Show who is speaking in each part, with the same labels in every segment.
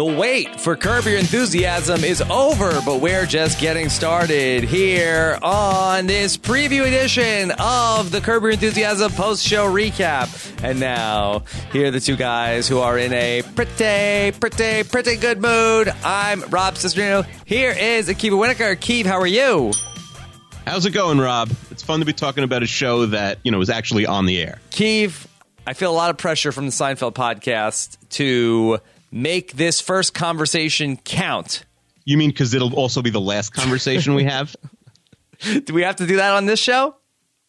Speaker 1: The wait for Curb Your Enthusiasm is over, but we're just getting started here on this preview edition of the Curb Your Enthusiasm post show recap. And now, here are the two guys who are in a pretty, pretty, pretty good mood. I'm Rob Cesternino. Here is Akiva Wienerkur. Keeve, how are you?
Speaker 2: How's it going, Rob? It's fun to be talking about a show that, you know, is actually on the air.
Speaker 1: Keeve, I feel a lot of pressure from the Seinfeld podcast to make this first conversation count.
Speaker 2: You mean because it'll also be the last conversation we have?
Speaker 1: Do we have to do that on this show?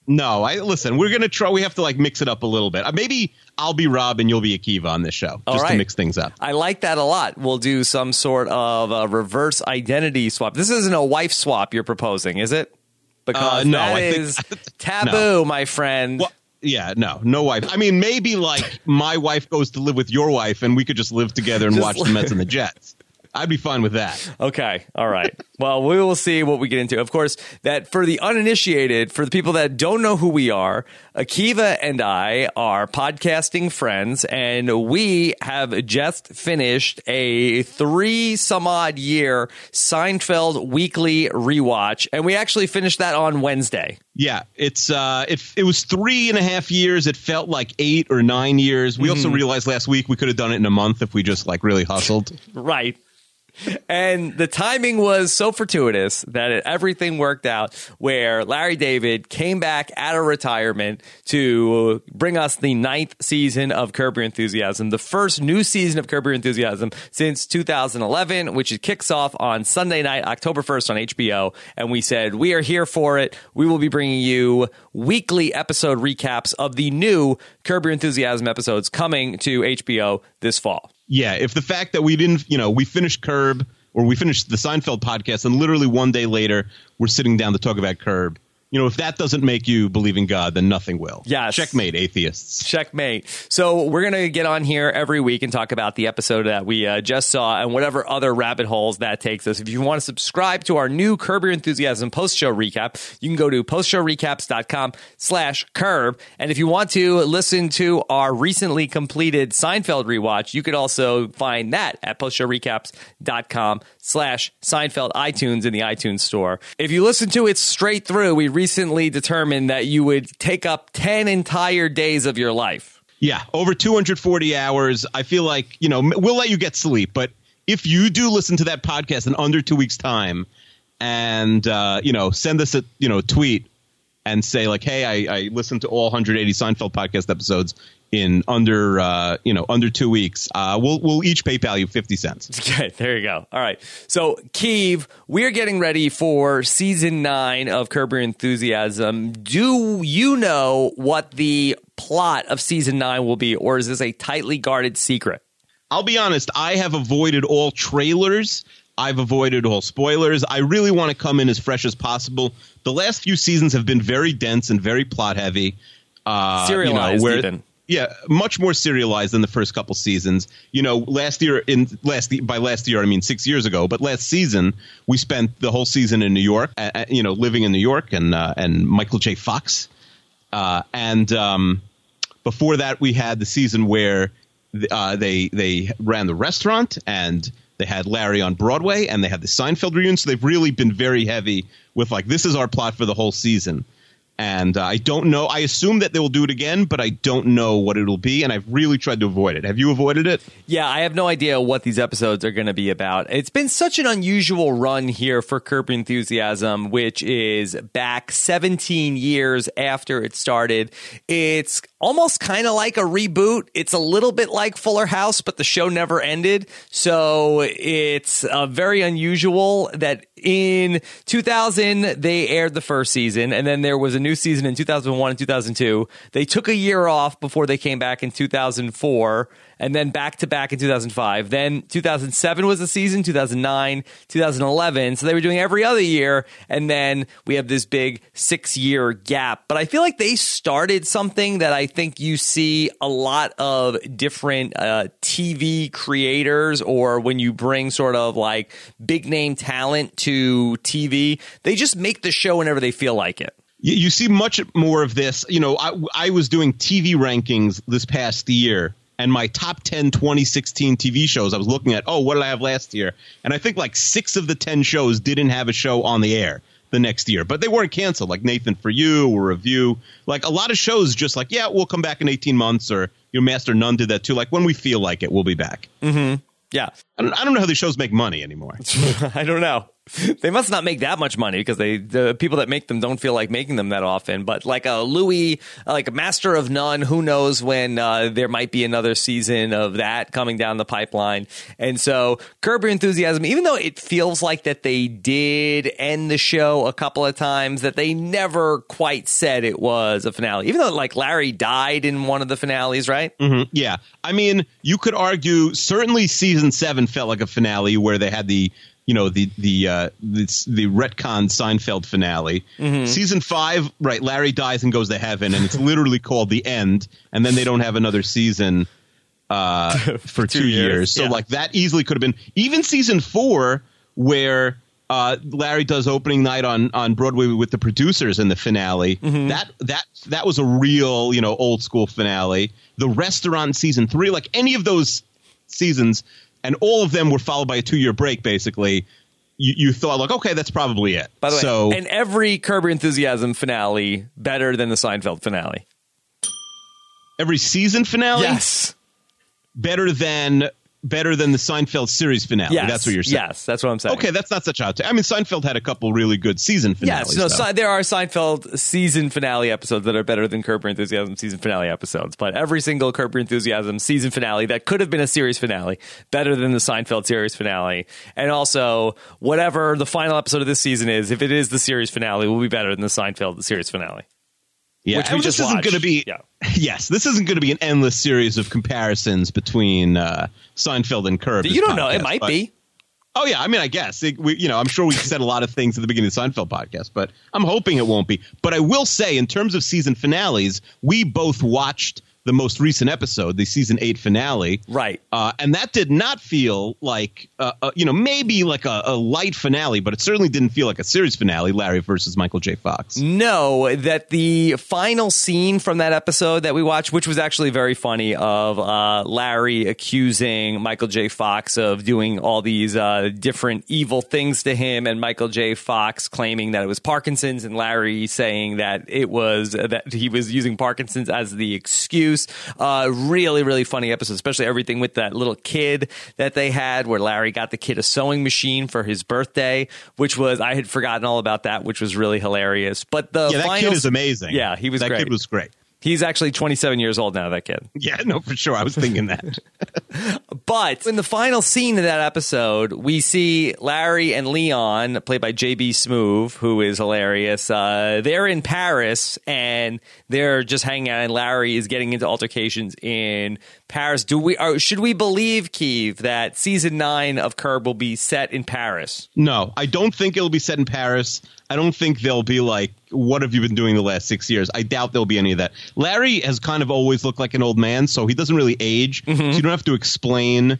Speaker 2: No, I listen. We're gonna try. We have to like mix it up a little bit. Uh, maybe I'll be Rob and you'll be Akiva on this show,
Speaker 1: All
Speaker 2: just
Speaker 1: right.
Speaker 2: to mix things up.
Speaker 1: I like that a lot. We'll do some sort of a reverse identity swap. This isn't a wife swap you're proposing, is it? Because
Speaker 2: Uh, no,
Speaker 1: that
Speaker 2: I think-
Speaker 1: is taboo, my friend.
Speaker 2: Well, yeah, no, no wife. I mean, maybe like my wife goes to live with your wife, and we could just live together and
Speaker 1: Just
Speaker 2: watch the Mets and the Jets. I'd be fine with that.
Speaker 1: Okay. All right. well, we will see what we get into. Of course, that for the uninitiated, for the people that don't know who we are, Akiva and I are podcasting friends, and we have just finished a three some odd year Seinfeld weekly rewatch, and we actually finished that on Wednesday.
Speaker 2: Yeah, it's uh, it it was three and a half years. It felt like eight or nine years. We also realized last week we could have done it in a month if we just like really hustled.
Speaker 1: Right. And the timing was so fortuitous that it, everything worked out where Larry David came back out of retirement to bring us the ninth season of Curb Your Enthusiasm, the first new season of Curb Your Enthusiasm since 2011, which it kicks off on Sunday night, October 1st on HBO. And we said, we are here for it. We will be bringing you weekly episode recaps of the new Curb Your Enthusiasm episodes coming to HBO this fall.
Speaker 2: Yeah, if the fact that we didn't, you know, we finished Curb or we finished the Seinfeld podcast, and literally one day later we're sitting down to talk about Curb. You know, if that doesn't make you believe in God, then nothing will.
Speaker 1: Yes.
Speaker 2: checkmate, atheists.
Speaker 1: Checkmate. So we're going to get on here every week and talk about the episode that we uh, just saw and whatever other rabbit holes that takes us. If you want to subscribe to our new Curb Your Enthusiasm post-show recap, you can go to postshowrecaps.com slash curb. And if you want to listen to our recently completed Seinfeld rewatch, you could also find that at postshowrecaps.com slash Seinfeld iTunes in the iTunes store. If you listen to it straight through, we recently determined that you would take up 10 entire days of your life.
Speaker 2: Yeah, over 240 hours. I feel like, you know, we'll let you get sleep, but if you do listen to that podcast in under two weeks' time and, uh, you know, send us a, you know, tweet and say, like, hey, I, I listened to all 180 Seinfeld podcast episodes in under, uh, you know, under two weeks, uh, we'll, we'll each PayPal you 50 cents.
Speaker 1: Okay, there you go. All right. So, Keeve, we're getting ready for season nine of Curb Your Enthusiasm. Do you know what the plot of season nine will be, or is this a tightly guarded secret?
Speaker 2: I'll be honest, I have avoided all trailers. I've avoided all spoilers. I really want to come in as fresh as possible. The last few seasons have been very dense and very plot heavy. Uh,
Speaker 1: Serialized,
Speaker 2: you know, where,
Speaker 1: even.
Speaker 2: Yeah, much more serialized than the first couple seasons. You know, last year in last by last year I mean six years ago, but last season we spent the whole season in New York. Uh, you know, living in New York and uh, and Michael J. Fox, uh, and um, before that we had the season where uh, they they ran the restaurant and they had Larry on Broadway and they had the Seinfeld reunion. So they've really been very heavy with like this is our plot for the whole season. And uh, I don't know. I assume that they will do it again, but I don't know what it'll be. And I've really tried to avoid it. Have you avoided it?
Speaker 1: Yeah, I have no idea what these episodes are going to be about. It's been such an unusual run here for Curb Enthusiasm, which is back 17 years after it started. It's almost kind of like a reboot. It's a little bit like Fuller House, but the show never ended. So it's uh, very unusual that in 2000 they aired the first season, and then there was a new season in 2001 and 2002. They took a year off before they came back in 2004 and then back to back in 2005. Then 2007 was the season, 2009, 2011. So they were doing every other year. And then we have this big six year gap. But I feel like they started something that I think you see a lot of different uh, TV creators or when you bring sort of like big name talent to TV, they just make the show whenever they feel like it.
Speaker 2: You, you see much more of this. You know, I, I was doing TV rankings this past year, and my top 10 2016 TV shows, I was looking at, oh, what did I have last year? And I think like six of the 10 shows didn't have a show on the air the next year, but they weren't canceled. Like Nathan for You or Review, like a lot of shows, just like yeah, we'll come back in eighteen months, or your Master None did that too. Like when we feel like it, we'll be back.
Speaker 1: Mm-hmm. Yeah,
Speaker 2: I don't, I don't know how these shows make money anymore.
Speaker 1: I don't know. they must not make that much money because they the people that make them don't feel like making them that often. But like a Louis, like a Master of None, who knows when uh, there might be another season of that coming down the pipeline. And so Curb Your Enthusiasm, even though it feels like that they did end the show a couple of times, that they never quite said it was a finale. Even though like Larry died in one of the finales, right?
Speaker 2: Mm-hmm. Yeah, I mean, you could argue certainly season seven felt like a finale where they had the you know the the uh, the, the retcon Seinfeld finale. Mm-hmm. Season five, right? Larry dies and goes to heaven, and it's literally called the end. And then they don't have another season uh, for two, two years. years. So yeah. like that easily could have been even season four, where uh, Larry does opening night on on Broadway with the producers in the finale. Mm-hmm. That that that was a real you know old school finale. The restaurant season three, like any of those seasons and all of them were followed by a two year break. Basically, you, you thought like, okay, that's probably it.
Speaker 1: By the way,
Speaker 2: so,
Speaker 1: and every Curb Enthusiasm finale better than the Seinfeld finale.
Speaker 2: Every season finale,
Speaker 1: yes,
Speaker 2: better than better than the Seinfeld series finale.
Speaker 1: Yes,
Speaker 2: that's what you're saying.
Speaker 1: Yes, that's what I'm saying.
Speaker 2: Okay, that's not such a hot take. I mean, Seinfeld had a couple really good season finales.
Speaker 1: Yes, no, there are Seinfeld season finale episodes that are better than Curb Your Enthusiasm season finale episodes, but every single Curb Your Enthusiasm season finale that could have been a series finale better than the Seinfeld series finale, and also whatever the final episode of this season is, if it is the series finale, will be better than the Seinfeld series finale.
Speaker 2: Yeah, which we just this isn't going to be. Yeah. Yes, this isn't going to be an endless series of comparisons between uh, Seinfeld and Curb.
Speaker 1: You don't podcast, know; it might be.
Speaker 2: Oh yeah, I mean, I guess it, we, you know, I'm sure we said a lot of things at the beginning of the Seinfeld podcast, but I'm hoping it won't be. But I will say, in terms of season finales, we both watched the most recent episode, the season eight finale.
Speaker 1: Right.
Speaker 2: Uh, and that did not feel like, uh, uh, you know, maybe like a, a, light finale, but it certainly didn't feel like a series finale, Larry versus Michael J. Fox.
Speaker 1: No, that the final scene from that episode that we watched, which was actually very funny, of uh, Larry accusing Michael J. Fox of doing all these uh, different evil things to him, and Michael J. Fox claiming that it was Parkinson's, and Larry saying that it was that he was using Parkinson's as the excuse uh, really, really funny episode, especially everything with that little kid that they had where Larry got the kid a sewing machine for his birthday, which was, I had forgotten all about that, which was really hilarious. But the
Speaker 2: yeah, that kid is amazing.
Speaker 1: Yeah, he was
Speaker 2: that
Speaker 1: great.
Speaker 2: kid was great.
Speaker 1: He's actually 27 years old now, that kid.
Speaker 2: Yeah, no, for sure. I was thinking that.
Speaker 1: but in the final scene of that episode, we see Larry and Leon, played by JB Smoove, who is hilarious. Uh, they're in Paris and they're just hanging out, and Larry is getting into altercations in Paris. Do we or should we believe, Keeve, that season nine of Curb will be set in Paris?
Speaker 2: No, I don't think it'll be set in Paris. I don't think they'll be like, "What have you been doing the last six years?" I doubt there'll be any of that. Larry has kind of always looked like an old man, so he doesn't really age. Mm-hmm. So you don't have to explain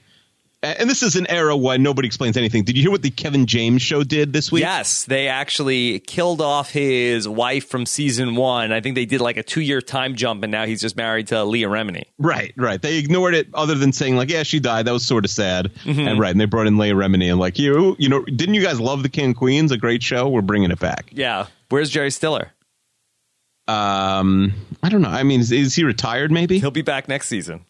Speaker 2: and this is an era when nobody explains anything. Did you hear what the Kevin James show did this week?
Speaker 1: Yes, they actually killed off his wife from season one. I think they did like a two year time jump, and now he's just married to Leah Remini.
Speaker 2: Right, right. They ignored it, other than saying like, "Yeah, she died." That was sort of sad, mm-hmm. and right. And they brought in Leah Remini, and like, you, you know, didn't you guys love the King Queens? A great show. We're bringing it back.
Speaker 1: Yeah. Where's Jerry Stiller?
Speaker 2: Um, I don't know. I mean, is, is he retired? Maybe
Speaker 1: he'll be back next season.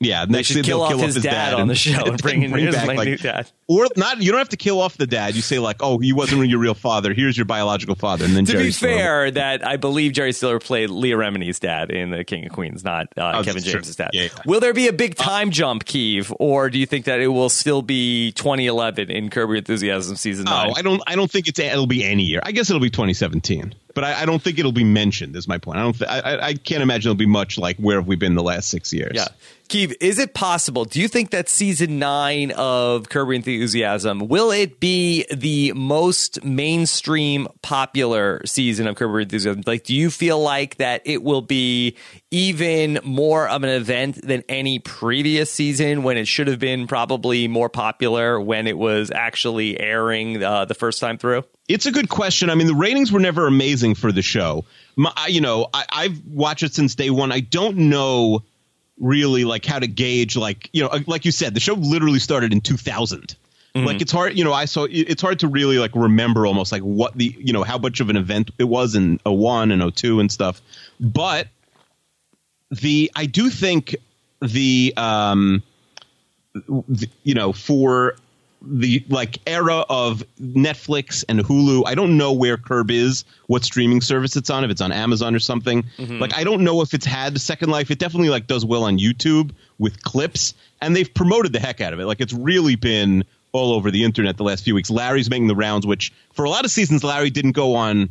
Speaker 2: Yeah,
Speaker 1: they should kill off, kill his, his, dad, dad on the show and, and bring in bring back,
Speaker 2: my
Speaker 1: like, new dad.
Speaker 2: Or not, you don't have to kill off the dad. You say like, "Oh, he wasn't your real father. Here's your biological father." And then
Speaker 1: to
Speaker 2: Jerry
Speaker 1: be fair, that I believe Jerry Stiller played Leah Remini's dad in The King of Queens, not uh, oh, Kevin James's dad. Yeah, yeah. Will there be a big uh, time uh, jump, Keeve, or do you think that it will still be 2011 in Curb Your Enthusiasm season nine?
Speaker 2: Oh, I don't. I don't think it's. It'll be any year. I guess it'll be 2017 but I, I, don't think it'll be mentioned. Is my point. I don't. Th- I, I can't imagine it'll be much like where have we been the last six years.
Speaker 1: Yeah, Keeve, is it possible? Do you think that season nine of Curb Your Enthusiasm will it be the most mainstream popular season of Curb Your Enthusiasm? Like, do you feel like that it will be even more of an event than any previous season when it should have been probably more popular when it was actually airing uh, the first time through?
Speaker 2: It's a good question. I mean, the ratings were never amazing for the show. My, you know, I, I've watched it since day one. I don't know really like how to gauge like you know like you said the show literally started in 2000 mm-hmm. like it's hard you know i saw it's hard to really like remember almost like what the you know how much of an event it was in 01 and 02 and stuff but the i do think the um the, you know for the like era of Netflix and Hulu. I don't know where Curb is, what streaming service it's on, if it's on Amazon or something. Mm-hmm. Like I don't know if it's had second life. It definitely like does well on YouTube with clips, and they've promoted the heck out of it. Like it's really been all over the internet the last few weeks. Larry's making the rounds, which for a lot of seasons Larry didn't go on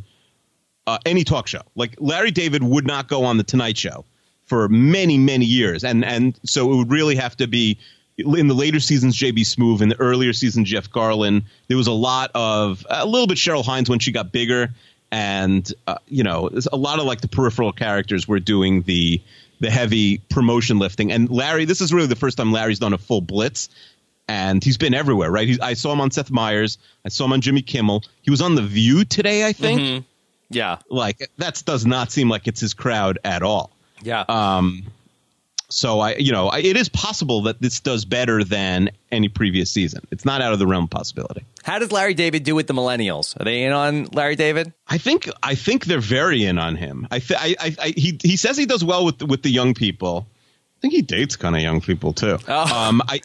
Speaker 2: uh, any talk show. Like Larry David would not go on the Tonight Show for many many years, and and so it would really have to be in the later seasons, JB Smoove. In the earlier season, Jeff Garlin. There was a lot of a little bit Cheryl Hines when she got bigger, and uh, you know, a lot of like the peripheral characters were doing the the heavy promotion lifting. And Larry, this is really the first time Larry's done a full blitz, and he's been everywhere. Right? He's, I saw him on Seth Meyers. I saw him on Jimmy Kimmel. He was on The View today, I think. Mm-hmm.
Speaker 1: Yeah,
Speaker 2: like that does not seem like it's his crowd at all.
Speaker 1: Yeah.
Speaker 2: Um, so I, you know, I, it is possible that this does better than any previous season. It's not out of the realm of possibility.
Speaker 1: How does Larry David do with the millennials? Are they in on Larry David?
Speaker 2: I think I think they're very in on him. I, th- I, I, I he he says he does well with with the young people. I think he dates kind of young people too.
Speaker 1: Oh. Um, I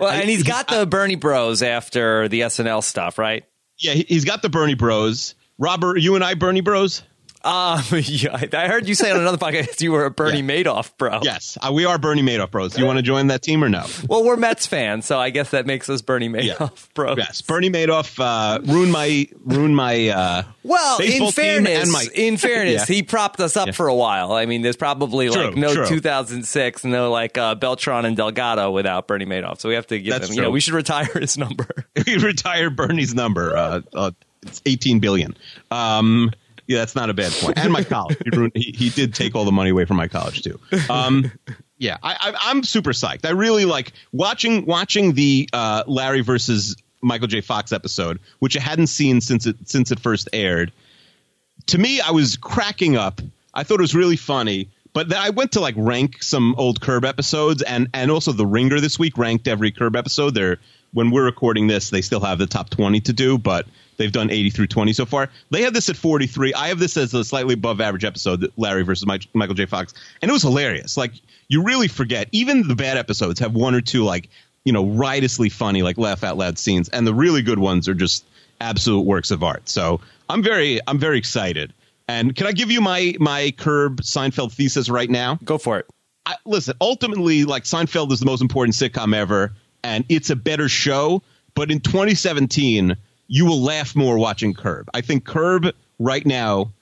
Speaker 1: well, and he's got the Bernie Bros after the SNL stuff, right?
Speaker 2: Yeah, he's got the Bernie Bros. Robert, you and I, Bernie Bros.
Speaker 1: Um, yeah, I heard you say on another podcast you were a Bernie yeah. Madoff bro.
Speaker 2: Yes, uh, we are Bernie Madoff bros. Do you want to join that team or no?
Speaker 1: Well, we're Mets fans, so I guess that makes us Bernie Madoff yeah. bros.
Speaker 2: Yes, Bernie Madoff uh, ruined my ruined my. Uh,
Speaker 1: well, in fairness, my, in fairness, yeah. he propped us up for a while. I mean, there's probably true, like no true. 2006, no like uh, Beltran and Delgado without Bernie Madoff. So we have to give That's him. True. You know, we should retire his number.
Speaker 2: we retire Bernie's number. Uh, uh, it's 18 billion. Um, yeah, that's not a bad point. And my college, he, ruined, he, he, did take all the money away from my college too. Um, yeah, I, am super psyched. I really like watching watching the uh, Larry versus Michael J. Fox episode, which I hadn't seen since it since it first aired. To me, I was cracking up. I thought it was really funny. But then I went to like rank some old Curb episodes, and and also the Ringer this week ranked every Curb episode. They're when we're recording this, they still have the top twenty to do, but They've done 80 through 20 so far. They have this at 43. I have this as a slightly above average episode, Larry versus Michael J. Fox, and it was hilarious. Like you really forget. Even the bad episodes have one or two like you know riotously funny, like laugh out loud scenes, and the really good ones are just absolute works of art. So I'm very I'm very excited. And can I give you my my Curb Seinfeld thesis right now?
Speaker 1: Go for it.
Speaker 2: I, listen, ultimately, like Seinfeld is the most important sitcom ever, and it's a better show. But in 2017 you will laugh more watching Curb. I think Curb right now,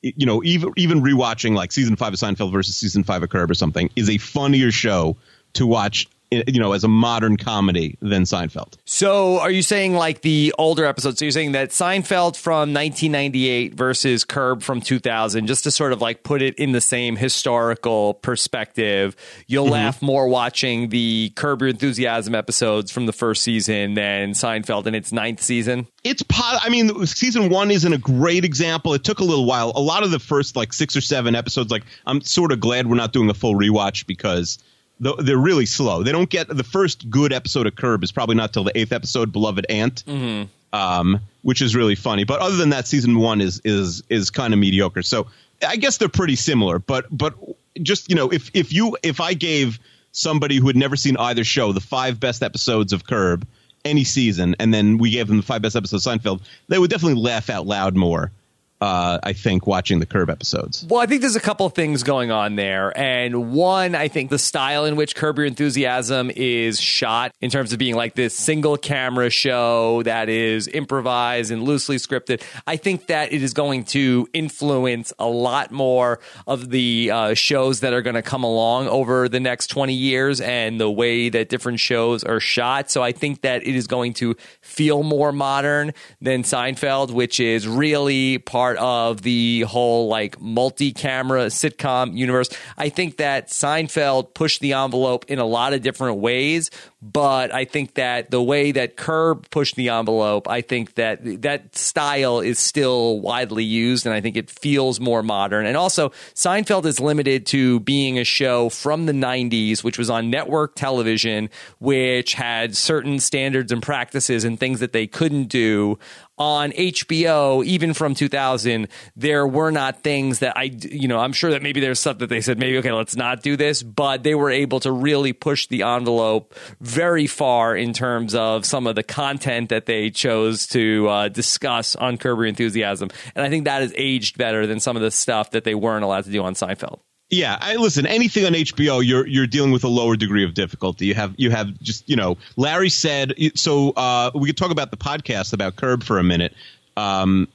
Speaker 2: you know, even even rewatching like season five of Seinfeld versus season five of Curb or something is a funnier show to watch you know, as a modern comedy than Seinfeld.
Speaker 1: So, are you saying like the older episodes? So you're saying that Seinfeld from 1998 versus Curb from 2000, just to sort of like put it in the same historical perspective. You'll mm-hmm. laugh more watching the Curb Your Enthusiasm episodes from the first season than Seinfeld in its ninth season.
Speaker 2: It's po- I mean, season one isn't a great example. It took a little while. A lot of the first like six or seven episodes, like I'm sort of glad we're not doing a full rewatch because they're really slow. They don't get the first good episode of Curb is probably not till the eighth episode, Beloved Aunt, mm-hmm. um, which is really funny. But other than that, season one is is is kind of mediocre. So I guess they're pretty similar. But but just you know, if if you if I gave somebody who had never seen either show the five best episodes of Curb any season, and then we gave them the five best episodes of Seinfeld, they would definitely laugh out loud more uh, I think, watching the Curb episodes.
Speaker 1: Well, I think there's a couple of things going on there. And one, I think the style in which Curb Your Enthusiasm is shot, in terms of being like this single camera show that is improvised and loosely scripted, I think that it is going to influence a lot more of the uh, shows that are going to come along over the next 20 years and the way that different shows are shot. So I think that it is going to feel more modern than Seinfeld, which is really part part of the whole like multi-camera sitcom universe. I think that Seinfeld pushed the envelope in a lot of different ways, but I think that the way that Curb pushed the envelope, I think that that style is still widely used, and I think it feels more modern. And also, Seinfeld is limited to being a show from the '90s, which was on network television, which had certain standards and practices and things that they couldn't do on HBO, even from 2000, there were not things that I, you know, I'm sure that maybe there's stuff that they said, maybe, okay, let's not do this, but they were able to really push the envelope very far in terms of some of the content that they chose to uh, discuss on Curb Your Enthusiasm. And I think that has aged better than some of the stuff that they weren't allowed to do on Seinfeld.
Speaker 2: Yeah, I listen. Anything on HBO, you're you're dealing with a lower degree of difficulty. You have you have just you know. Larry said so. Uh, we could talk about the podcast about Curb for a minute. Um,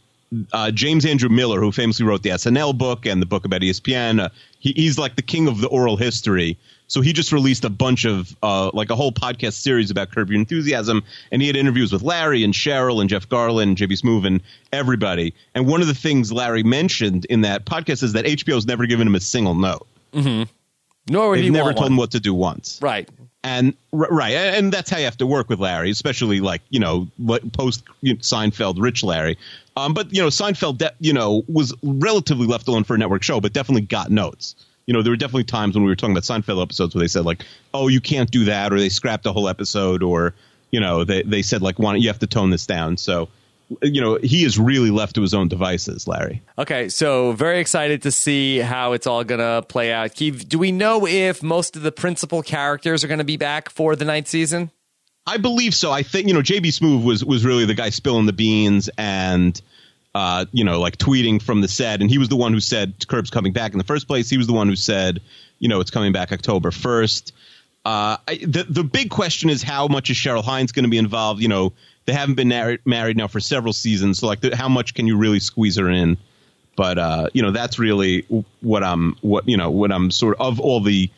Speaker 2: uh, James Andrew Miller, who famously wrote the SNL book and the book about ESPN, uh, he, he's like the king of the oral history. So he just released a bunch of uh, like a whole podcast series about Curb Your Enthusiasm, and he had interviews with Larry and Cheryl and Jeff Garlin, and JB Smoove, and everybody. And one of the things Larry mentioned in that podcast is that HBO's never given him a single note.
Speaker 1: Mm-hmm. Nor would
Speaker 2: They've
Speaker 1: he
Speaker 2: never told
Speaker 1: one.
Speaker 2: him what to do once.
Speaker 1: Right.
Speaker 2: And r- right, and that's how you have to work with Larry, especially like you know post Seinfeld, rich Larry. Um, but you know Seinfeld, de- you know, was relatively left alone for a network show, but definitely got notes. You know, there were definitely times when we were talking about Seinfeld episodes where they said like, "Oh, you can't do that," or they scrapped a whole episode, or you know, they they said like, "Why don't you have to tone this down?" So, you know, he is really left to his own devices, Larry.
Speaker 1: Okay, so very excited to see how it's all going to play out. Keeve, do we know if most of the principal characters are going to be back for the ninth season?
Speaker 2: I believe so. I think you know JB Smoove was was really the guy spilling the beans and uh, you know like tweeting from the set, and he was the one who said Curb's coming back in the first place. He was the one who said you know it's coming back October first. Uh, I, the the big question is how much is Cheryl Hines going to be involved? You know they haven't been married, married now for several seasons, so like the, how much can you really squeeze her in? But uh, you know that's really what I'm what you know what I'm sort of, of all the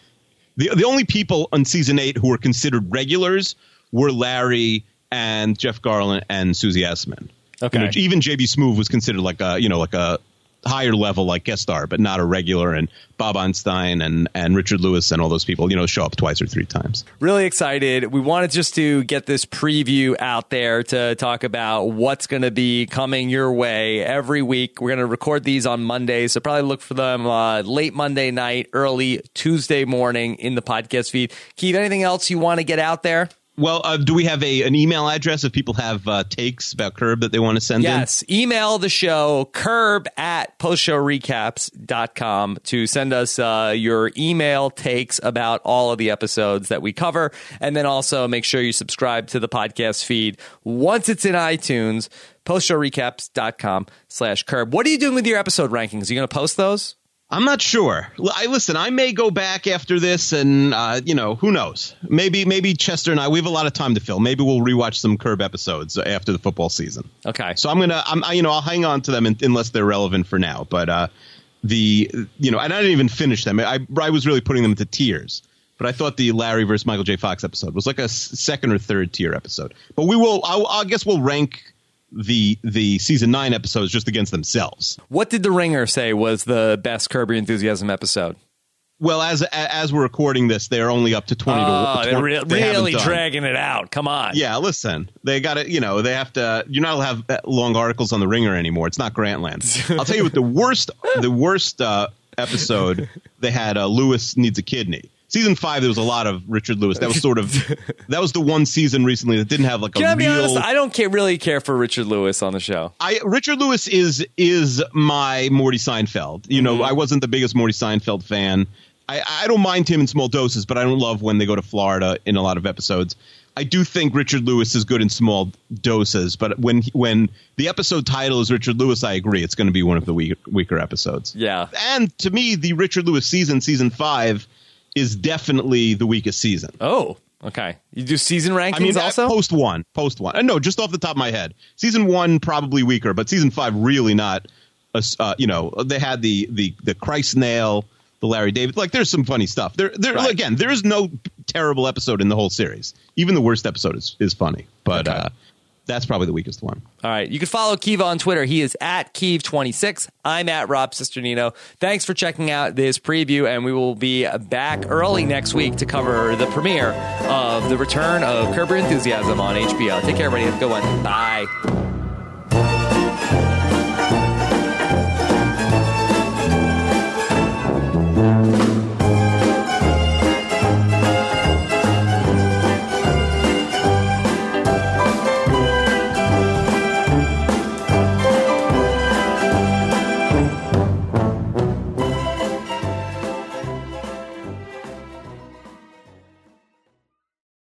Speaker 2: the the only people on season eight who were considered regulars were Larry and Jeff Garlin and Susie Essman.
Speaker 1: Okay.
Speaker 2: You know, even JB Smoove was considered like a you know like a higher level like guest star, but not a regular. And Bob Einstein and and Richard Lewis and all those people you know show up twice or three times.
Speaker 1: Really excited. We wanted just to get this preview out there to talk about what's going to be coming your way every week. We're going to record these on Monday, so probably look for them uh, late Monday night, early Tuesday morning in the podcast feed. Keeve, anything else you want to get out there?
Speaker 2: Well, uh, do we have a an email address if people have uh, takes about Curb that they want to send
Speaker 1: Yes. Email the show, curb at postshowrecaps.com to send us uh, your email takes about all of the episodes that we cover. And then also make sure you subscribe to the podcast feed once it's in iTunes, postshowrecaps.com slash curb. What are you doing with your episode rankings? Are you going to post those?
Speaker 2: I'm not sure. I listen. I may go back after this, and uh, you know, who knows? Maybe, maybe Chester and I. We have a lot of time to fill. Maybe we'll rewatch some Curb episodes after the football season.
Speaker 1: Okay.
Speaker 2: So I'm gonna, I'm, I, you know, I'll hang on to them in, unless they're relevant for now. But uh, the, you know, and I didn't even finish them. I, I was really putting them into tiers. But I thought the Larry versus Michael J. Fox episode was like a second or third tier episode. But we will, I, I guess we'll rank the the season nine episodes just against themselves.
Speaker 1: What did The Ringer say was the best Curb Your Enthusiasm episode?
Speaker 2: Well, as as we're recording this, they're only up to twenty to
Speaker 1: Oh,
Speaker 2: one.
Speaker 1: they're re-
Speaker 2: they
Speaker 1: really dragging it out. Come on.
Speaker 2: Yeah, listen, they got to, you know, they have to. You're not allowed to have long articles on the Ringer anymore. It's not Grantland. I'll tell you what the worst, the worst uh, episode they had. Uh, Lewis needs a kidney. Season five, there was a lot of Richard Lewis. That was sort of that was the one season recently that didn't have like a
Speaker 1: Can I be
Speaker 2: real.
Speaker 1: honest? I don't care, really care for Richard Lewis on the show.
Speaker 2: I Richard Lewis is is my Morty Seinfeld. You know, mm-hmm. I wasn't the biggest Morty Seinfeld fan. I, I don't mind him in small doses, but I don't love when they go to Florida in a lot of episodes. I do think Richard Lewis is good in small doses, but when when the episode title is Richard Lewis, I agree it's going to be one of the weak, weaker episodes.
Speaker 1: Yeah.
Speaker 2: And to me, the Richard Lewis season, season five, is definitely the weakest season.
Speaker 1: Oh, okay. You do season rankings
Speaker 2: I mean,
Speaker 1: also?
Speaker 2: post one, post one. Uh, no, just off the top of my head, season one probably weaker, but season five really not. Uh, you know, they had the the the Christ nail, the Larry David. Like, there's some funny stuff. There, there
Speaker 1: Right.
Speaker 2: again, there is no terrible episode in the whole series. Even the worst episode is is funny. But
Speaker 1: Okay.
Speaker 2: uh, that's probably the weakest one.
Speaker 1: All right. You can follow Kiva on Twitter. He is at Keeve26. I'm at Rob Cesternino. Thanks for checking out this preview, and we will be back early next week to cover the premiere of the return of Curb Your Enthusiasm on HBO. Take care, everybody. Have a good one. Bye.